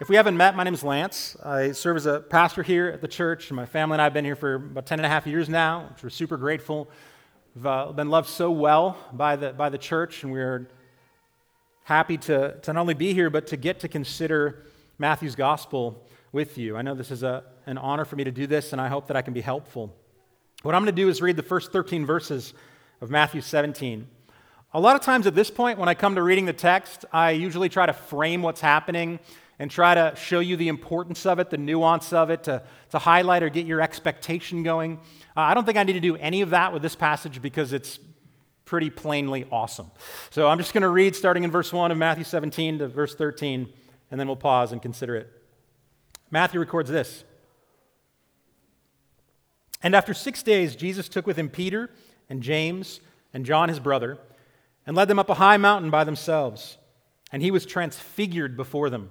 If we haven't met, my name is Lance. I serve as a pastor here at the church. My family and I have been here for about 10 and a half years now, which we're super grateful. We've uh, been loved so well by the, by the church, and we're happy to, to not only be here, but to get to consider Matthew's gospel with you. I know this is a, an honor for me to do this, and I hope that I can be helpful. What I'm going to do is read the first 13 verses of Matthew 17. A lot of times at this point, when I come to reading the text, I usually try to frame what's happening and try to show you the importance of it, the nuance of it, to, to highlight or get your expectation going. Uh, I don't think I need to do any of that with this passage because it's pretty plainly awesome. So I'm just going to read starting in verse 1 of Matthew 17 to verse 13, and then we'll pause and consider it. Matthew records this. And after six days, Jesus took with him Peter and James and John, his brother and led them up a high mountain by themselves. And he was transfigured before them,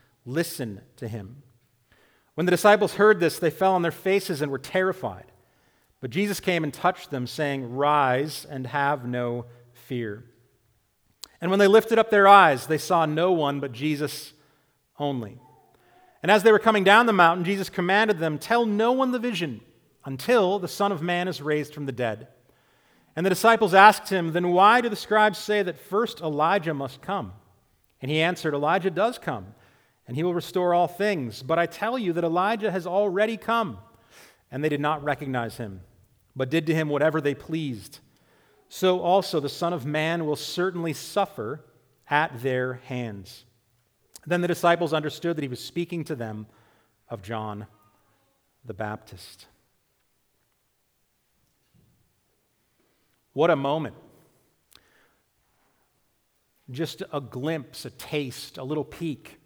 Listen to him. When the disciples heard this, they fell on their faces and were terrified. But Jesus came and touched them, saying, Rise and have no fear. And when they lifted up their eyes, they saw no one but Jesus only. And as they were coming down the mountain, Jesus commanded them, Tell no one the vision until the Son of Man is raised from the dead. And the disciples asked him, Then why do the scribes say that first Elijah must come? And he answered, Elijah does come, and he will restore all things. But I tell you that Elijah has already come. And they did not recognize him, but did to him whatever they pleased. So also the Son of Man will certainly suffer at their hands. Then the disciples understood that he was speaking to them of John the Baptist. What a moment. Just a glimpse, a taste, a little peek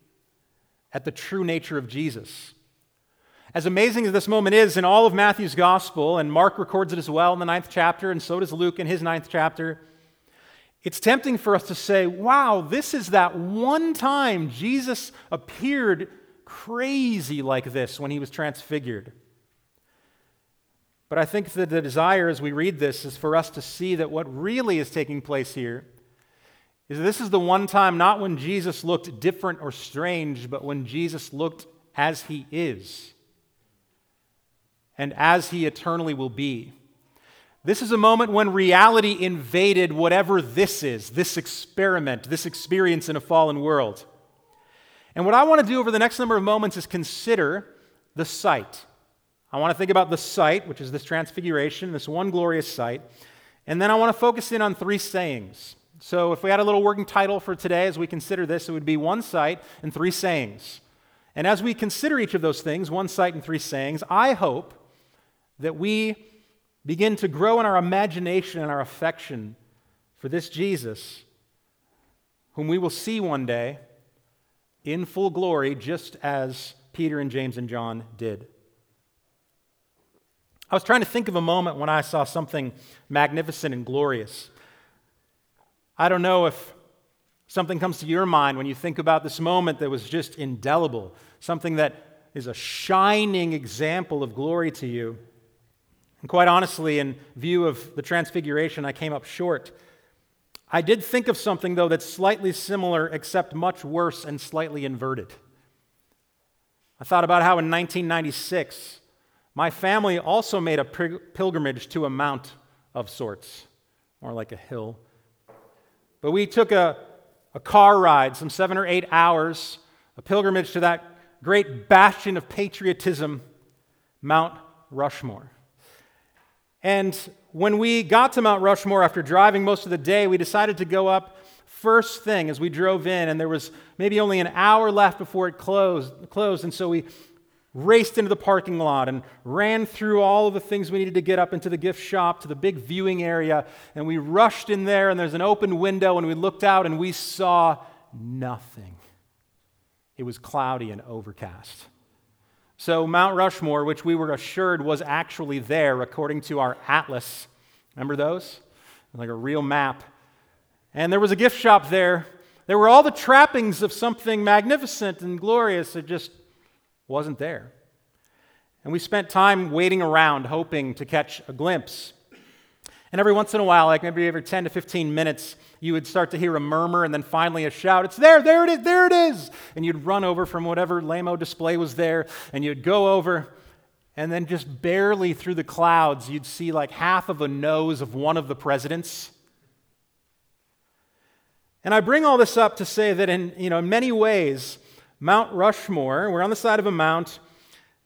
at the true nature of Jesus. As amazing as this moment is in all of Matthew's gospel, and Mark records it as well in the ninth chapter, and so does Luke in his ninth chapter, it's tempting for us to say, wow, this is that one time Jesus appeared crazy like this when he was transfigured. But I think that the desire as we read this is for us to see that what really is taking place here is this is the one time not when Jesus looked different or strange, but when Jesus looked as he is and as he eternally will be. This is a moment when reality invaded whatever this is, this experiment, this experience in a fallen world. And what I want to do over the next number of moments is consider the sight. I want to think about the sight, which is this transfiguration, this one glorious sight. And then I want to focus in on three sayings. So, if we had a little working title for today as we consider this, it would be One Sight and Three Sayings. And as we consider each of those things, one sight and three sayings, I hope that we begin to grow in our imagination and our affection for this Jesus, whom we will see one day in full glory, just as Peter and James and John did. I was trying to think of a moment when I saw something magnificent and glorious. I don't know if something comes to your mind when you think about this moment that was just indelible, something that is a shining example of glory to you. And quite honestly, in view of the transfiguration, I came up short. I did think of something, though, that's slightly similar, except much worse and slightly inverted. I thought about how in 1996, my family also made a pilgrimage to a mount of sorts, more like a hill. But we took a, a car ride, some seven or eight hours, a pilgrimage to that great bastion of patriotism, Mount Rushmore. And when we got to Mount Rushmore after driving most of the day, we decided to go up first thing as we drove in, and there was maybe only an hour left before it closed. closed and so we raced into the parking lot and ran through all of the things we needed to get up into the gift shop to the big viewing area. And we rushed in there, and there's an open window, and we looked out and we saw nothing. it was cloudy and overcast. So, Mount Rushmore, which we were assured was actually there according to our atlas, remember those? Like a real map. And there was a gift shop there. There were all the trappings of something magnificent and glorious. It just wasn't there. And we spent time waiting around, hoping to catch a glimpse. And every once in a while, like maybe every 10 to 15 minutes, you would start to hear a murmur and then finally a shout, It's there, there it is, there it is. And you'd run over from whatever lamo display was there, and you'd go over, and then just barely through the clouds, you'd see like half of a nose of one of the presidents. And I bring all this up to say that in, you know, in many ways, Mount Rushmore, we're on the side of a mount,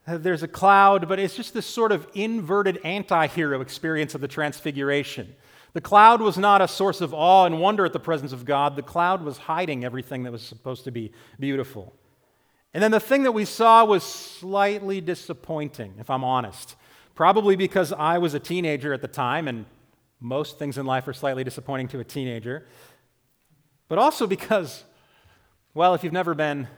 uh, there's a cloud, but it's just this sort of inverted anti hero experience of the Transfiguration. The cloud was not a source of awe and wonder at the presence of God, the cloud was hiding everything that was supposed to be beautiful. And then the thing that we saw was slightly disappointing, if I'm honest. Probably because I was a teenager at the time, and most things in life are slightly disappointing to a teenager. But also because, well, if you've never been,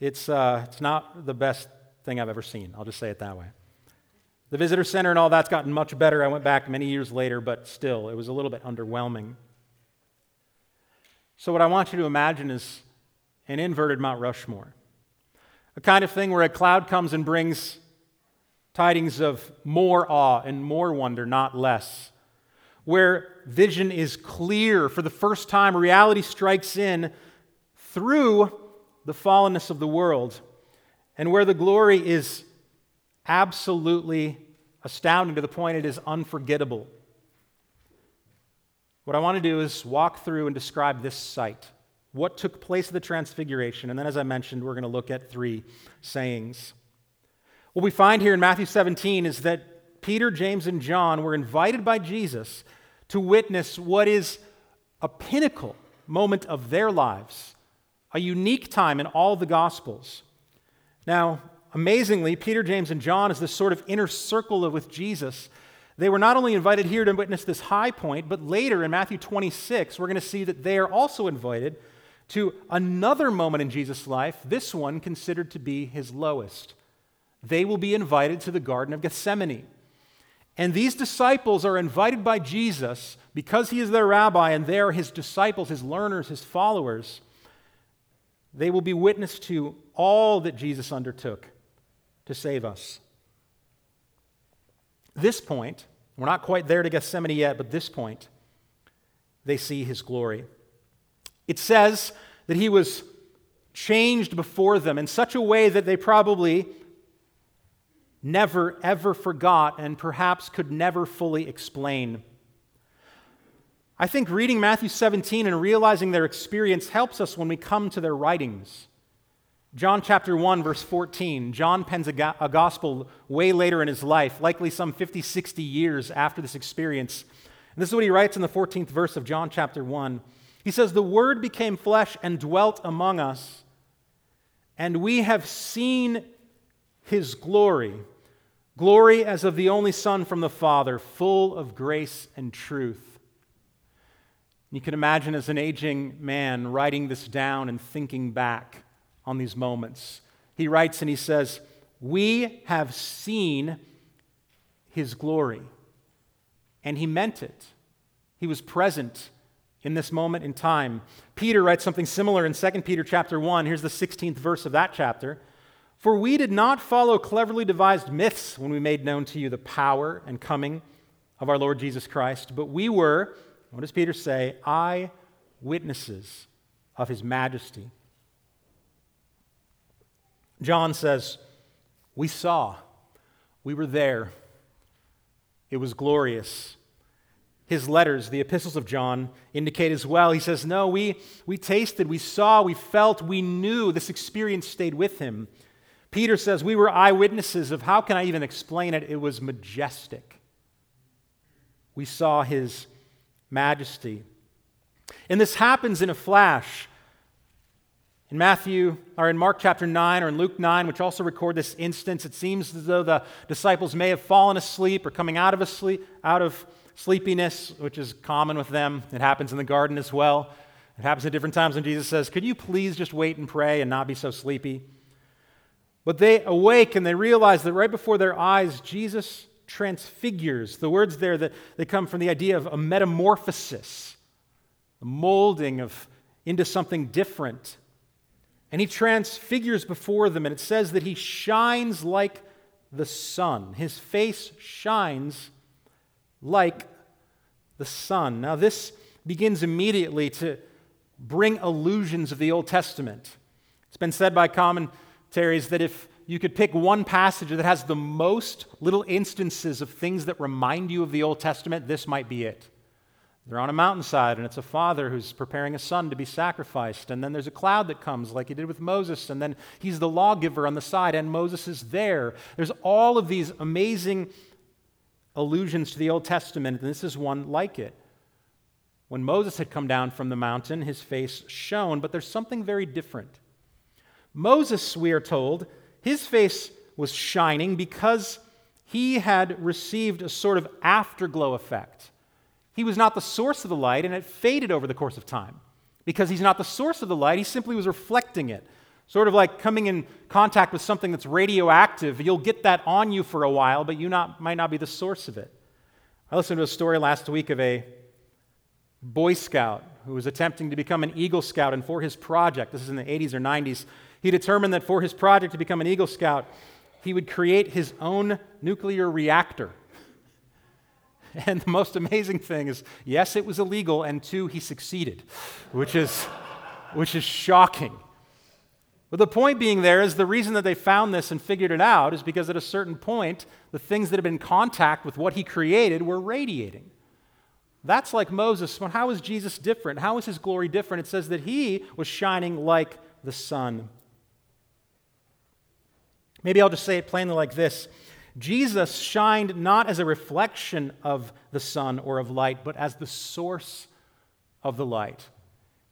it's, uh, it's not the best thing I've ever seen. I'll just say it that way. The visitor center and all that's gotten much better. I went back many years later, but still, it was a little bit underwhelming. So, what I want you to imagine is an inverted Mount Rushmore, a kind of thing where a cloud comes and brings tidings of more awe and more wonder, not less, where vision is clear for the first time, reality strikes in through the fallenness of the world, and where the glory is absolutely astounding to the point it is unforgettable. What I want to do is walk through and describe this sight, what took place at the Transfiguration, and then, as I mentioned, we're going to look at three sayings. What we find here in Matthew 17 is that Peter, James, and John were invited by Jesus to witness what is a pinnacle moment of their lives, a unique time in all the Gospels. Now, Amazingly, Peter, James, and John, as this sort of inner circle with Jesus, they were not only invited here to witness this high point, but later in Matthew 26, we're going to see that they are also invited to another moment in Jesus' life, this one considered to be his lowest. They will be invited to the Garden of Gethsemane. And these disciples are invited by Jesus because he is their rabbi and they are his disciples, his learners, his followers. They will be witness to all that Jesus undertook to save us. This point, we're not quite there to Gethsemane yet, but this point, they see his glory. It says that he was changed before them in such a way that they probably never, ever forgot and perhaps could never fully explain. I think reading Matthew 17 and realizing their experience helps us when we come to their writings. John chapter 1, verse 14. John pens a, go- a, gospel way later in his life, likely some 50, 60 years after this experience. And this is what he writes in the 14th verse of John chapter 1. He says, The Word became flesh and dwelt among us, and we have seen his glory glory as of the only Son from the Father, full of grace and truth. You can imagine as an aging man writing this down and thinking back on these moments. He writes and he says, We have seen his glory. And he meant it. He was present in this moment in time. Peter writes something similar in 2 Peter chapter 1. Here's the 16th verse of that chapter. For we did not follow cleverly devised myths when we made known to you the power and coming of our Lord Jesus Christ, but we were, what does Peter say? Eye witnesses of his majesty. John says, We saw, we were there, it was glorious. His letters, the epistles of John, indicate as well. He says, No, we, we tasted, we saw, we felt, we knew. This experience stayed with him. Peter says, We were eyewitnesses of how can I even explain it? It was majestic. We saw his majesty. And this happens in a flash. In Matthew, or in Mark chapter 9, or in Luke 9, which also record this instance, it seems as though the disciples may have fallen asleep or coming out of, asleep, out of sleepiness, which is common with them. It happens in the garden as well. It happens at different times when Jesus says, Could you please just wait and pray and not be so sleepy? But they awake and they realize that right before their eyes, Jesus transfigures. The words there that they come from the idea of a metamorphosis, a molding of into something different. And he transfigures before them, and it says that he shines like the sun. His face shines like the sun. Now, this begins immediately to bring allusions of the Old Testament. It's been said by commentaries that if you could pick one passage that has the most little instances of things that remind you of the Old Testament, this might be it. They're on a mountainside, and it's a father who's preparing a son to be sacrificed. And then there's a cloud that comes, like he did with Moses. And then he's the lawgiver on the side, and Moses is there. There's all of these amazing allusions to the Old Testament, and this is one like it. When Moses had come down from the mountain, his face shone, but there's something very different. Moses, we are told, his face was shining because he had received a sort of afterglow effect. He was not the source of the light, and it faded over the course of time. Because he's not the source of the light, he simply was reflecting it. Sort of like coming in contact with something that's radioactive. You'll get that on you for a while, but you not, might not be the source of it. I listened to a story last week of a Boy Scout who was attempting to become an Eagle Scout, and for his project, this is in the 80s or 90s, he determined that for his project to become an Eagle Scout, he would create his own nuclear reactor. And the most amazing thing is, yes, it was illegal, and two, he succeeded, which is, which is shocking. But the point being there is the reason that they found this and figured it out is because at a certain point, the things that had been in contact with what he created were radiating. That's like Moses. How is Jesus different? How is his glory different? It says that he was shining like the sun. Maybe I'll just say it plainly like this Jesus shined not as a reflection of the sun or of light, but as the source of the light.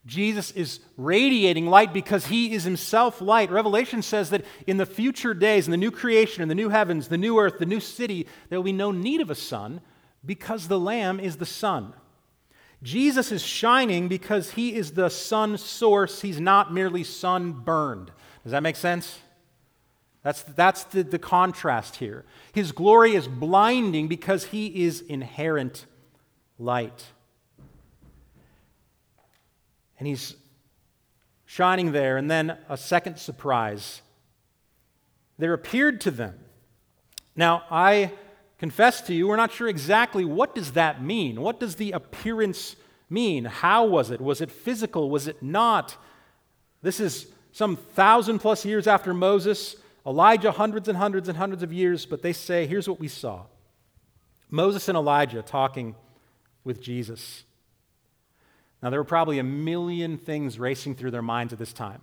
Jesus is radiating light because he is himself light. Revelation says that in the future days, in the new creation, in the new heavens, the new earth, the new city, there will be no need of a sun because the Lamb is the sun. Jesus is shining because he is the sun source. He's not merely sunburned. Does that make sense? That's, that's the, the contrast here. His glory is blinding because he is inherent light. And he's shining there. And then a second surprise there appeared to them. Now, I confess to you, we're not sure exactly what does that mean. What does the appearance mean? How was it? Was it physical? Was it not? This is some thousand plus years after Moses. Elijah, hundreds and hundreds and hundreds of years, but they say, here's what we saw Moses and Elijah talking with Jesus. Now, there were probably a million things racing through their minds at this time.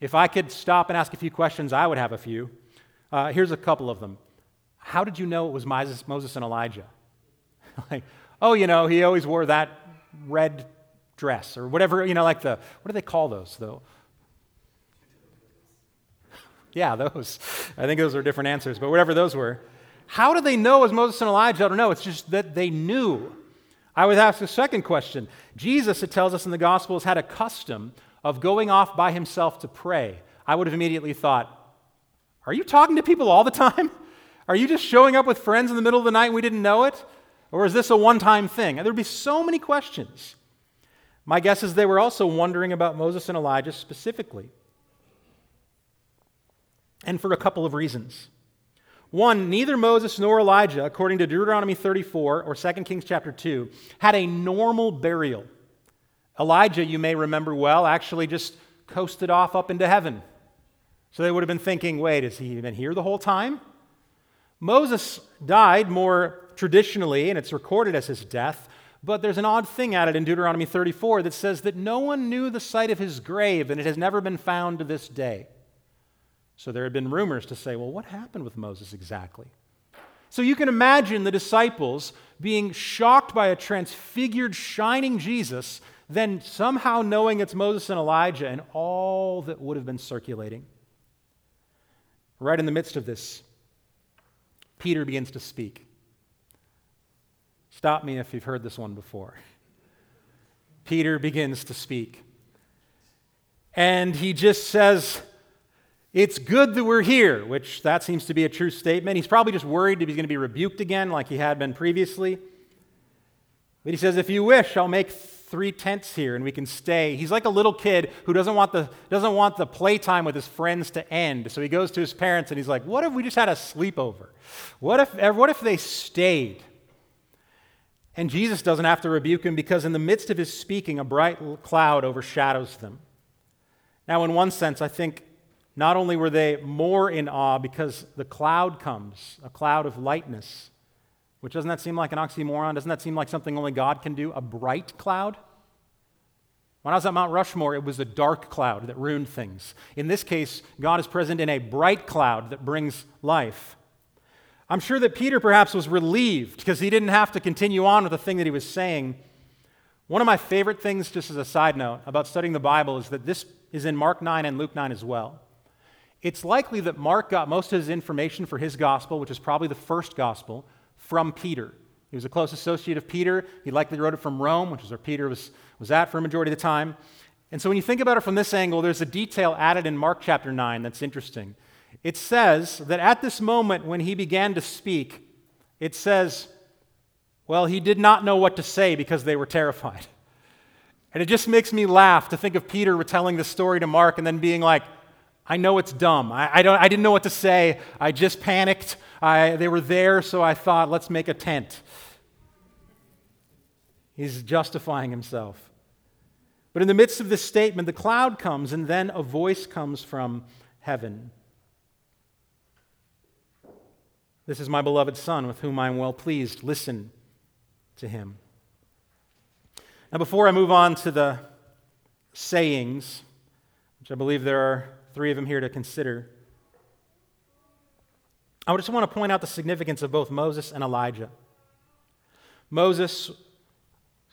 If I could stop and ask a few questions, I would have a few. Uh, here's a couple of them. How did you know it was Moses, and Elijah? like, oh, you know, he always wore that red dress or whatever, you know, like the, what do they call those, though? Yeah, those. I think those are different answers, but whatever those were. How do they know as Moses and Elijah? I don't know. It's just that they knew. I would ask a second question. Jesus, it tells us in the Gospels, had a custom of going off by himself to pray. I would have immediately thought, Are you talking to people all the time? Are you just showing up with friends in the middle of the night and we didn't know it? Or is this a one time thing? And there'd be so many questions. My guess is they were also wondering about Moses and Elijah specifically and for a couple of reasons. One, neither Moses nor Elijah, according to Deuteronomy 34 or 2 Kings chapter 2, had a normal burial. Elijah, you may remember well, actually just coasted off up into heaven. So they would have been thinking, wait, has he been here the whole time? Moses died more traditionally, and it's recorded as his death, but there's an odd thing added in Deuteronomy 34 that says that no one knew the site of his grave, and it has never been found to this day. So there had been rumors to say, well, what happened with Moses exactly? So you can imagine the disciples being shocked by a transfigured, shining Jesus, then somehow knowing it's Moses and Elijah and all that would have been circulating. Right in the midst of this, Peter begins to speak. Stop me if you've heard this one before. Peter begins to speak. And he just says, It's good that we're here, which that seems to be a true statement. He's probably just worried that he's going to be rebuked again like he had been previously. But he says, If you wish, I'll make three tents here and we can stay. He's like a little kid who doesn't want the, doesn't want the playtime with his friends to end. So he goes to his parents and he's like, What if we just had a sleepover? What if, what if they stayed? And Jesus doesn't have to rebuke him because in the midst of his speaking, a bright cloud overshadows them. Now, in one sense, I think not only were they more in awe because the cloud comes, a cloud of lightness, which doesn't that seem like an oxymoron? Doesn't that seem like something only God can do? A bright cloud? When I was at Mount Rushmore, it was a dark cloud that ruined things. In this case, God is present in a bright cloud that brings life. I'm sure that Peter perhaps was relieved because he didn't have to continue on with the thing that he was saying. One of my favorite things, just as a side note, about studying the Bible is that this is in Mark 9 and Luke 9 as well. It's likely that Mark got most of his information for his gospel, which is probably the first gospel, from Peter. He was a close associate of Peter. He likely wrote it from Rome, which is where Peter was, was at for a majority of the time. And so when you think about it from this angle, there's a detail added in Mark chapter 9 that's interesting. It says that at this moment when he began to speak, it says, well, he did not know what to say because they were terrified. And it just makes me laugh to think of Peter retelling the story to Mark and then being like, I know it's dumb. I, I, don't, I didn't know what to say. I just panicked. I, they were there, so I thought, let's make a tent. He's justifying himself. But in the midst of this statement, the cloud comes, and then a voice comes from heaven. This is my beloved Son, with whom I am well pleased. Listen to him. Now, before I move on to the sayings, which I believe there are three of them here to consider, I just want to point out the significance of both Moses and Elijah. Moses,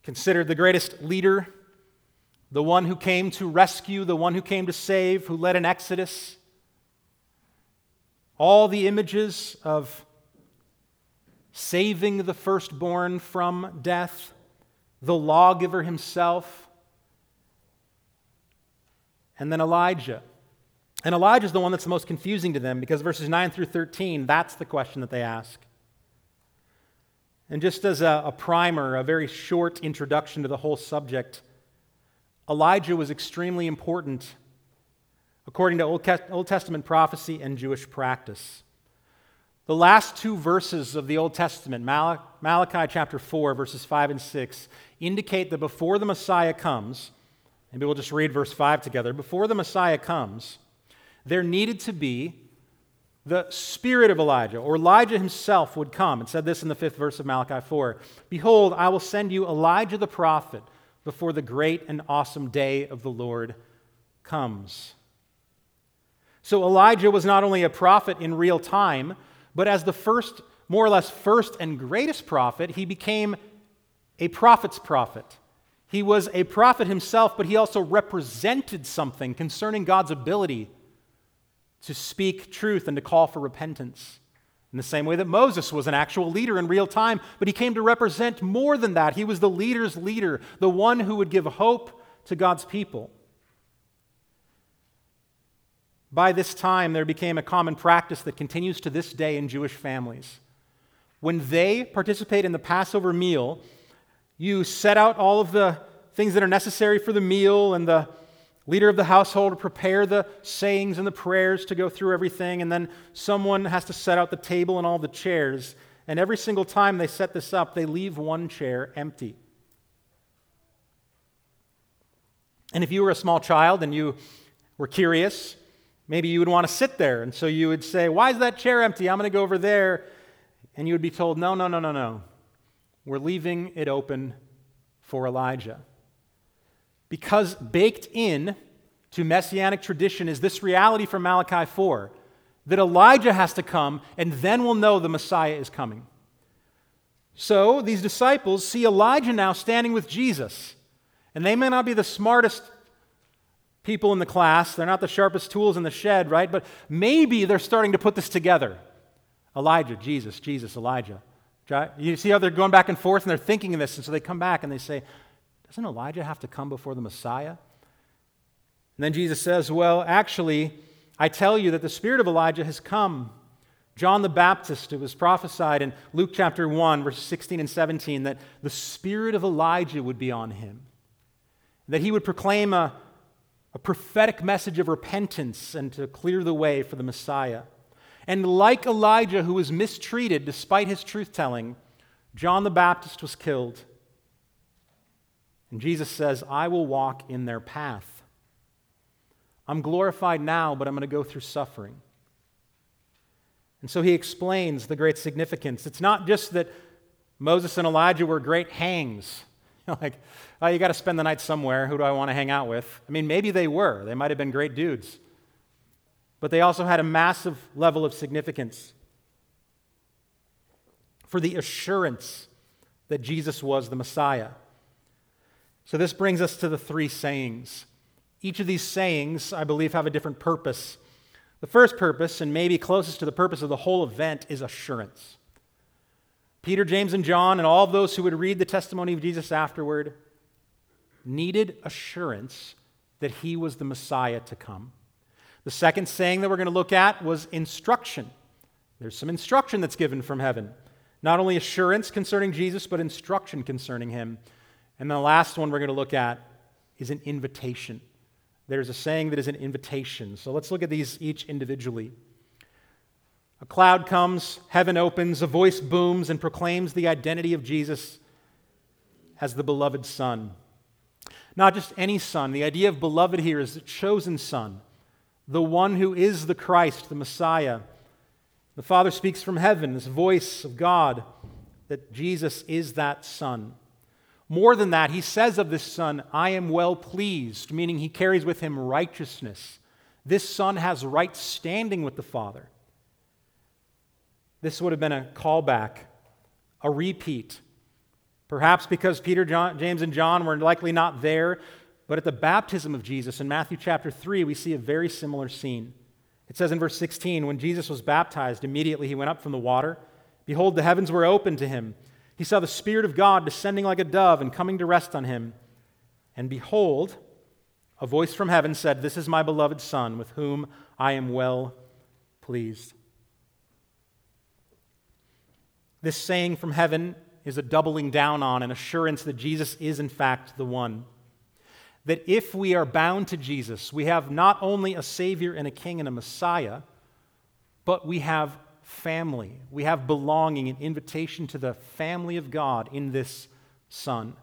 considered the greatest leader, the one who came to rescue, the one who came to save, who led an exodus. All the images of saving the firstborn from death, the lawgiver himself, and then Elijah and Elijah is the one that's the most confusing to them because verses 9 through 13, that's the question that they ask. And just as a, a, primer, a very short introduction to the whole subject, Elijah was extremely important according to Old, Old Testament prophecy and Jewish practice. The last two verses of the Old Testament, Malachi chapter 4, verses 5 and 6, indicate that before the Messiah comes, maybe we'll just read verse 5 together. Before the Messiah comes, there needed to be the spirit of Elijah, or Elijah himself would come. It said this in the fifth verse of Malachi 4 Behold, I will send you Elijah the prophet before the great and awesome day of the Lord comes. So Elijah was not only a prophet in real time, but as the first, more or less first and greatest prophet, he became a prophet's prophet. He was a prophet himself, but he also represented something concerning God's ability to speak truth and to call for repentance. In the same way that Moses was an actual leader in real time, but he came to represent more than that. He was the leader's leader, the one who would give hope to God's people. By this time, there became a common practice that continues to this day in Jewish families. When they participate in the Passover meal, you set out all of the things that are necessary for the meal and the leader of the household prepare the sayings and the prayers to go through everything, and then someone has to set out the table and all the chairs. And every single time they set this up, they leave one chair empty. And if you were a small child and you were curious, maybe you would want to sit there. And so you would say, Why is that chair empty? I'm going to go over there. And you would be told, No, no, no, no, no. We're leaving it open for Elijah. Because baked in to messianic tradition is this reality from Malachi 4 that Elijah has to come, and then we'll know the Messiah is coming. So these disciples see Elijah now standing with Jesus. And they may not be the smartest people in the class, they're not the sharpest tools in the shed, right? But maybe they're starting to put this together Elijah, Jesus, Jesus, Elijah. You see how they're going back and forth and they're thinking of this, and so they come back and they say, doesn't Elijah have to come before the Messiah? And then Jesus says, Well, actually, I tell you that the spirit of Elijah has come. John the Baptist, it was prophesied in Luke chapter 1, verses 16 and 17, that the spirit of Elijah would be on him, that he would proclaim a, a prophetic message of repentance and to clear the way for the Messiah. And like Elijah, who was mistreated despite his truth telling, John the Baptist was killed. And Jesus says, I will walk in their path. I'm glorified now, but I'm going to go through suffering. And so he explains the great significance. It's not just that Moses and Elijah were great hangs. like, oh, you got to spend the night somewhere. Who do I want to hang out with? I mean, maybe they were. They might have been great dudes. But they also had a massive level of significance for the assurance that Jesus was the Messiah. So this brings us to the three sayings. Each of these sayings, I believe, have a different purpose. The first purpose, and maybe closest to the purpose of the whole event, is assurance. Peter, James, and John, and all those who would read the testimony of Jesus afterward, needed assurance that he was the Messiah to come. The second saying that we're going to look at was instruction. There's some instruction that's given from heaven. Not only assurance concerning Jesus, but instruction concerning him. And the last one we're going to look at is an invitation there's a saying that is an invitation. So let's look at these each individually. A cloud comes, heaven opens, a voice booms and proclaims the identity of Jesus as the beloved Son. Not just any Son. The idea of beloved here is the chosen Son, the one who is the Christ, the Messiah. The Father speaks from heaven, this voice of God, that Jesus is that Son. More than that, he says of this son, I am well pleased, meaning he carries with him righteousness. This son has right standing with the Father. This would have been a callback, a repeat. Perhaps because Peter, John, James, and John were likely not there, but at the baptism of Jesus in Matthew chapter 3, we see a very similar scene. It says in verse 16, when Jesus was baptized, immediately he went up from the water. Behold, the heavens were opened to him he saw the Spirit of God descending like a dove and coming to rest on him. And behold, a voice from heaven said, This is my beloved Son, with whom I am well pleased. This saying from heaven is a doubling down on an assurance that Jesus is, in fact, the one. That if we are bound to Jesus, we have not only a Savior and a King and a Messiah, but we have family. We have belonging, an invitation to the family of God in this Son.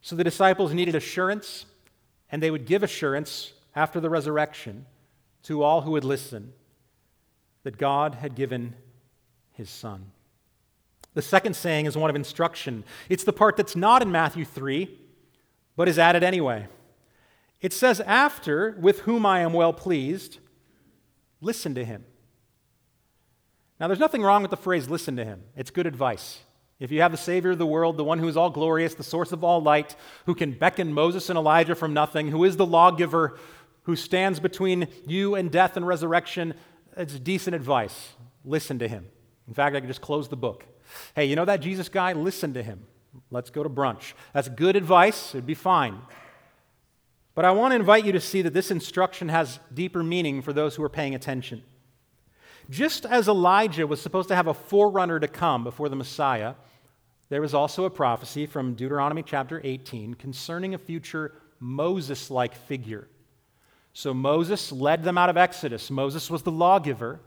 So the disciples needed assurance, and they would give assurance after the resurrection to all who would listen that God had given his Son. The second saying is one of instruction. It's the part that's not in Matthew 3, but is added anyway. It says, After, with whom I am well pleased, listen to him. Now, there's nothing wrong with the phrase, listen to him. It's good advice. If you have the Savior of the world, the one who is all glorious, the source of all light, who can beckon Moses and Elijah from nothing, who is the lawgiver, who stands between you and death and resurrection, it's decent advice. Listen to him. In fact, I could just close the book. Hey, you know that Jesus guy? Listen to him. Let's go to brunch. That's good advice. It'd be fine. But I want to invite you to see that this instruction has deeper meaning for those who are paying attention. Just as Elijah was supposed to have a forerunner to come before the Messiah, there was also a prophecy from Deuteronomy chapter 18 concerning a future Moses like figure. So Moses led them out of Exodus. Moses was the lawgiver.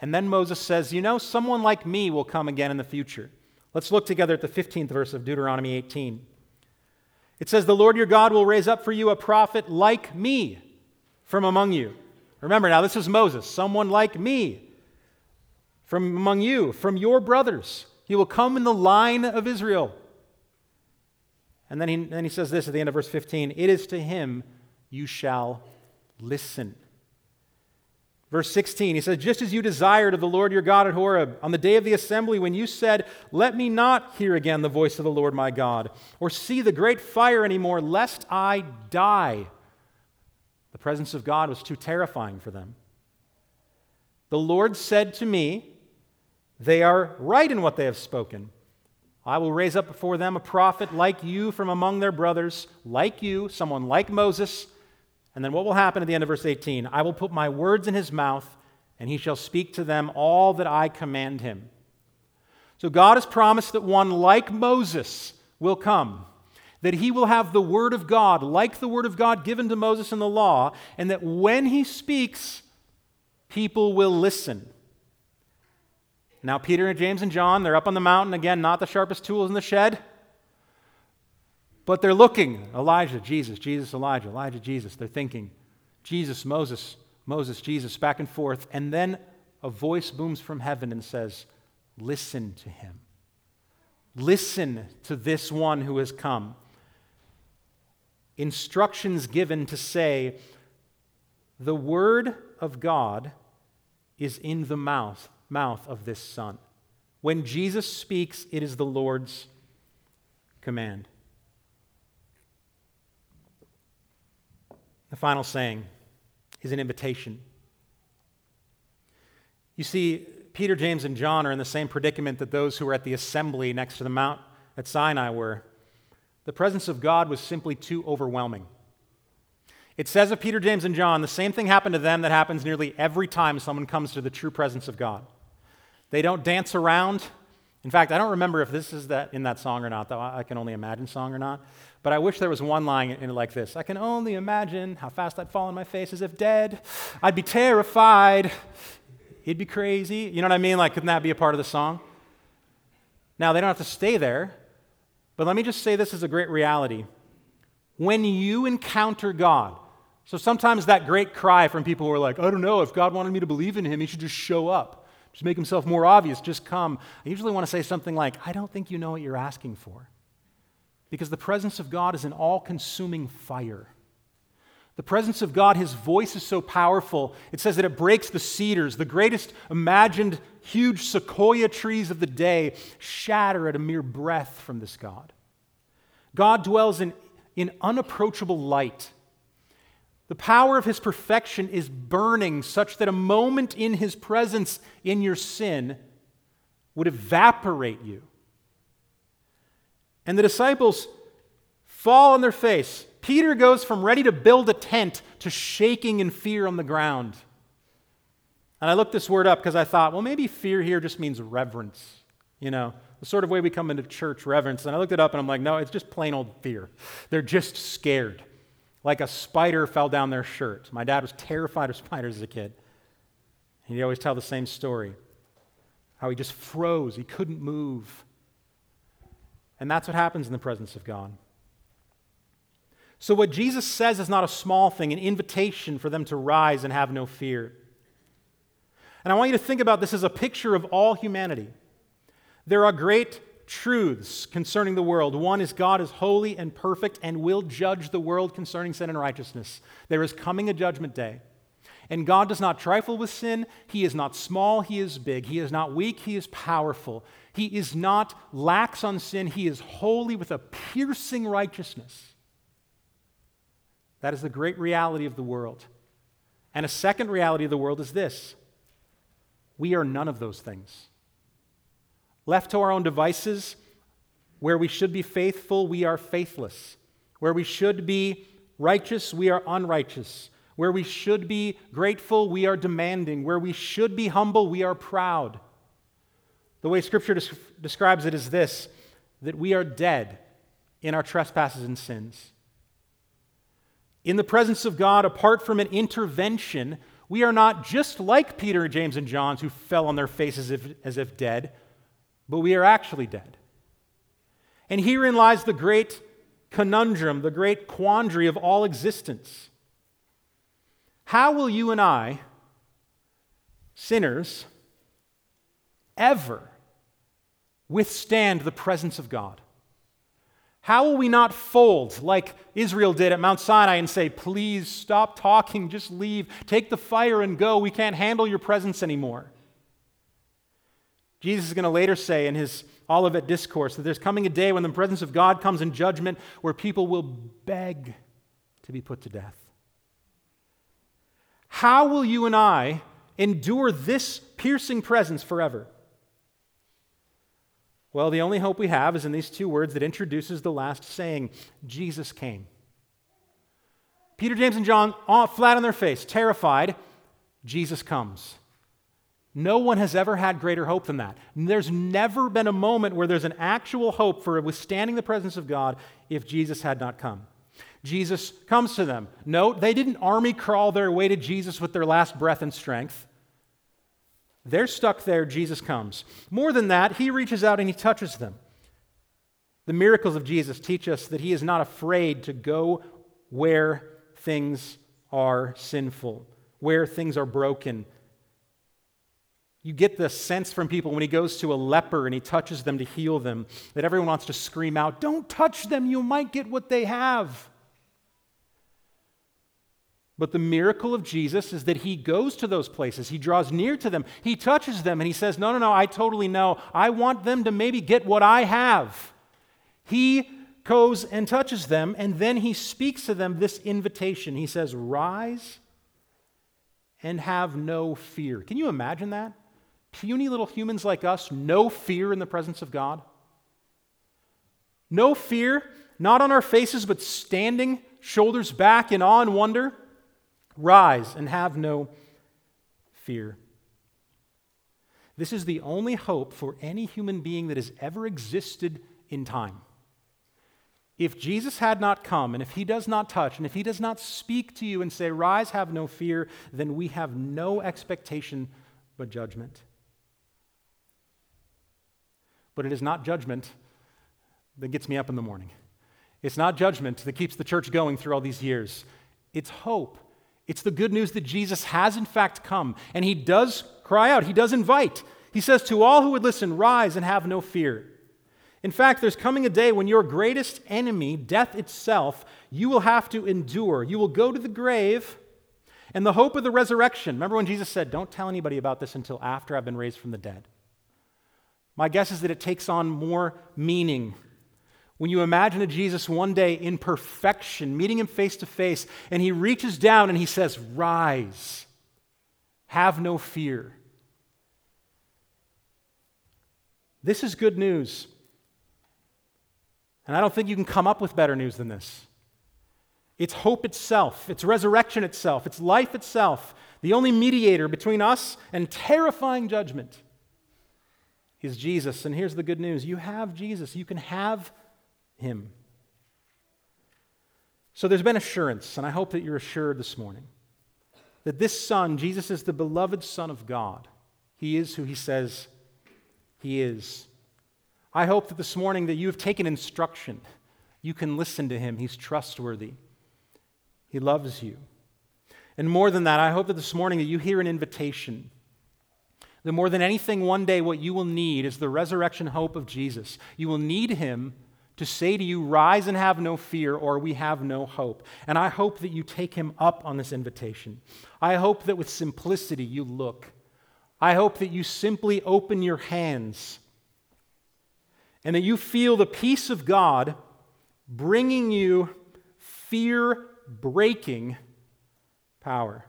And then Moses says, You know, someone like me will come again in the future. Let's look together at the 15th verse of Deuteronomy 18. It says, The Lord your God will raise up for you a prophet like me from among you. Remember now, this is Moses, someone like me from among you, from your brothers. He will come in the line of Israel. And then he, then he says this at the end of verse 15 It is to him you shall listen. Verse 16, he says, Just as you desired of the Lord your God at Horeb on the day of the assembly, when you said, Let me not hear again the voice of the Lord my God, or see the great fire anymore, lest I die. The presence of God was too terrifying for them. The Lord said to me, They are right in what they have spoken. I will raise up before them a prophet like you from among their brothers, like you, someone like Moses. And then what will happen at the end of verse 18? I will put my words in his mouth, and he shall speak to them all that I command him. So God has promised that one like Moses will come, that he will have the word of God, like the word of God given to Moses in the law, and that when he speaks, people will listen. Now, Peter and James and John, they're up on the mountain, again, not the sharpest tools in the shed, but they're looking Elijah, Jesus, Jesus, Elijah, Elijah, Jesus. They're thinking Jesus, Moses, Moses, Jesus, back and forth. And then a voice booms from heaven and says, Listen to him. Listen to this one who has come. Instructions given to say, The word of God is in the mouth mouth of this Son. When Jesus speaks, it is the Lord's command. The final saying is an invitation. You see, Peter, James, and John are in the same predicament that those who were at the assembly next to the mount at Sinai were. The presence of God was simply too overwhelming. It says of Peter, James, and John, the same thing happened to them that happens nearly every time someone comes to the true presence of God. They don't dance around. In fact, I don't remember if this is that in that song or not, though I can only imagine song or not. But I wish there was one line in it like this I can only imagine how fast I'd fall on my face as if dead. I'd be terrified. It'd be crazy. You know what I mean? Like, couldn't that be a part of the song? Now, they don't have to stay there, but let me just say this is a great reality. When you encounter God, so sometimes that great cry from people who are like, I don't know, if God wanted me to believe in him, he should just show up. Just make himself more obvious, just come. I usually want to say something like, I don't think you know what you're asking for. Because the presence of God is an all consuming fire. The presence of God, his voice is so powerful. It says that it breaks the cedars, the greatest imagined huge sequoia trees of the day shatter at a mere breath from this God. God dwells in, in unapproachable light. The power of his perfection is burning such that a moment in his presence in your sin would evaporate you. And the disciples fall on their face. Peter goes from ready to build a tent to shaking in fear on the ground. And I looked this word up because I thought, well, maybe fear here just means reverence, you know, the sort of way we come into church, reverence. And I looked it up and I'm like, no, it's just plain old fear. They're just scared like a spider fell down their shirt. My dad was terrified of spiders as a kid. He'd always tell the same story how he just froze, he couldn't move. And that's what happens in the presence of God. So, what Jesus says is not a small thing, an invitation for them to rise and have no fear. And I want you to think about this as a picture of all humanity. There are great truths concerning the world. One is God is holy and perfect and will judge the world concerning sin and righteousness. There is coming a judgment day. And God does not trifle with sin. He is not small, He is big. He is not weak, He is powerful. He is not lax on sin, He is holy with a piercing righteousness. That is the great reality of the world. And a second reality of the world is this we are none of those things. Left to our own devices, where we should be faithful, we are faithless. Where we should be righteous, we are unrighteous. Where we should be grateful, we are demanding. Where we should be humble, we are proud. The way Scripture des- describes it is this that we are dead in our trespasses and sins. In the presence of God, apart from an intervention, we are not just like Peter, James, and John who fell on their faces as if, as if dead but we are actually dead. And herein lies the great conundrum, the great quandary of all existence. How will you and I, sinners, ever withstand the presence of God? How will we not fold like Israel did at Mount Sinai and say, Please stop talking, just leave, take the fire and go. We can't handle your presence anymore. Jesus is going to later say in his Olivet Discourse that there's coming a day when the presence of God comes in judgment where people will beg to be put to death. How will you and I endure this piercing presence forever? Well, the only hope we have is in these two words that introduces the last saying Jesus came. Peter, James, and John, flat on their face, terrified, Jesus comes. No one has ever had greater hope than that. There's never been a moment where there's an actual hope for withstanding the presence of God if Jesus had not come. Jesus comes to them. Note, they didn't army crawl their way to Jesus with their last breath and strength. They're stuck there, Jesus comes. More than that, he reaches out and he touches them. The miracles of Jesus teach us that he is not afraid to go where things are sinful, where things are broken. You get the sense from people when he goes to a leper and he touches them to heal them that everyone wants to scream out, Don't touch them, you might get what they have. But the miracle of Jesus is that he goes to those places. He draws near to them. He touches them and he says, No, no, no, I totally know. I want them to maybe get what I have. He goes and touches them, and then he speaks to them this invitation. He says, Rise and have no fear. Can you imagine that? Puny little humans like us, no fear in the presence of God. No fear, not on our faces, but standing, shoulders back in awe and wonder. Rise and have no fear. This is the only hope for any human being that has ever existed in time. If Jesus had not come, and if he does not touch, and if he does not speak to you and say, Rise, have no fear, then we have no expectation but judgment. But it is not judgment that gets me up in the morning. It's not judgment that keeps the church going through all these years. It's hope it's the good news that Jesus has, in fact, come. And he does cry out, he does invite. He says, To all who would listen, rise and have no fear. In fact, there's coming a day when your greatest enemy, death itself, you will have to endure. You will go to the grave and the hope of the resurrection. Remember when Jesus said, Don't tell anybody about this until after I've been raised from the dead? My guess is that it takes on more meaning when you imagine a Jesus one day in perfection, meeting him face to face, and he reaches down and he says, Rise, have no fear. This is good news. And I don't think you can come up with better news than this. It's hope itself, it's resurrection itself, it's life itself. The only mediator between us and terrifying judgment is Jesus. And here's the good news you have Jesus. You can have him. So there's been assurance, and I hope that you're assured this morning that this Son, Jesus, is the beloved Son of God. He is who He says He is. I hope that this morning that you have taken instruction. You can listen to Him. He's trustworthy. He loves you. And more than that, I hope that this morning that you hear an invitation. That more than anything, one day what you will need is the resurrection hope of Jesus. You will need Him to say to you, Rise and have no fear, or we have no hope. And I hope that you take him up on this invitation. I hope that with simplicity you look. I hope that you simply open your hands and that you feel the peace of God bringing you fear breaking power.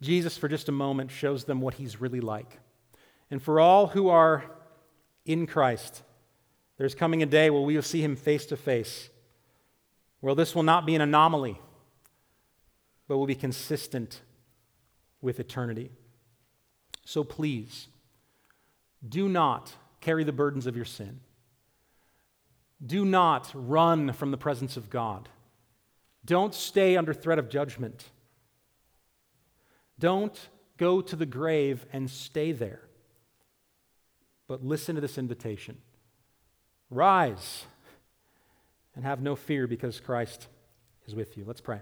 Jesus, for just a moment, shows them what he's really like. And for all who are in Christ, there's coming a day where we will see him face to face. Well, this will not be an anomaly, but will be consistent with eternity. So please, do not carry the burdens of your sin. Do not run from the presence of God. Don't stay under threat of judgment. Don't go to the grave and stay there. But listen to this invitation Rise and have no fear because Christ is with you. Let's pray.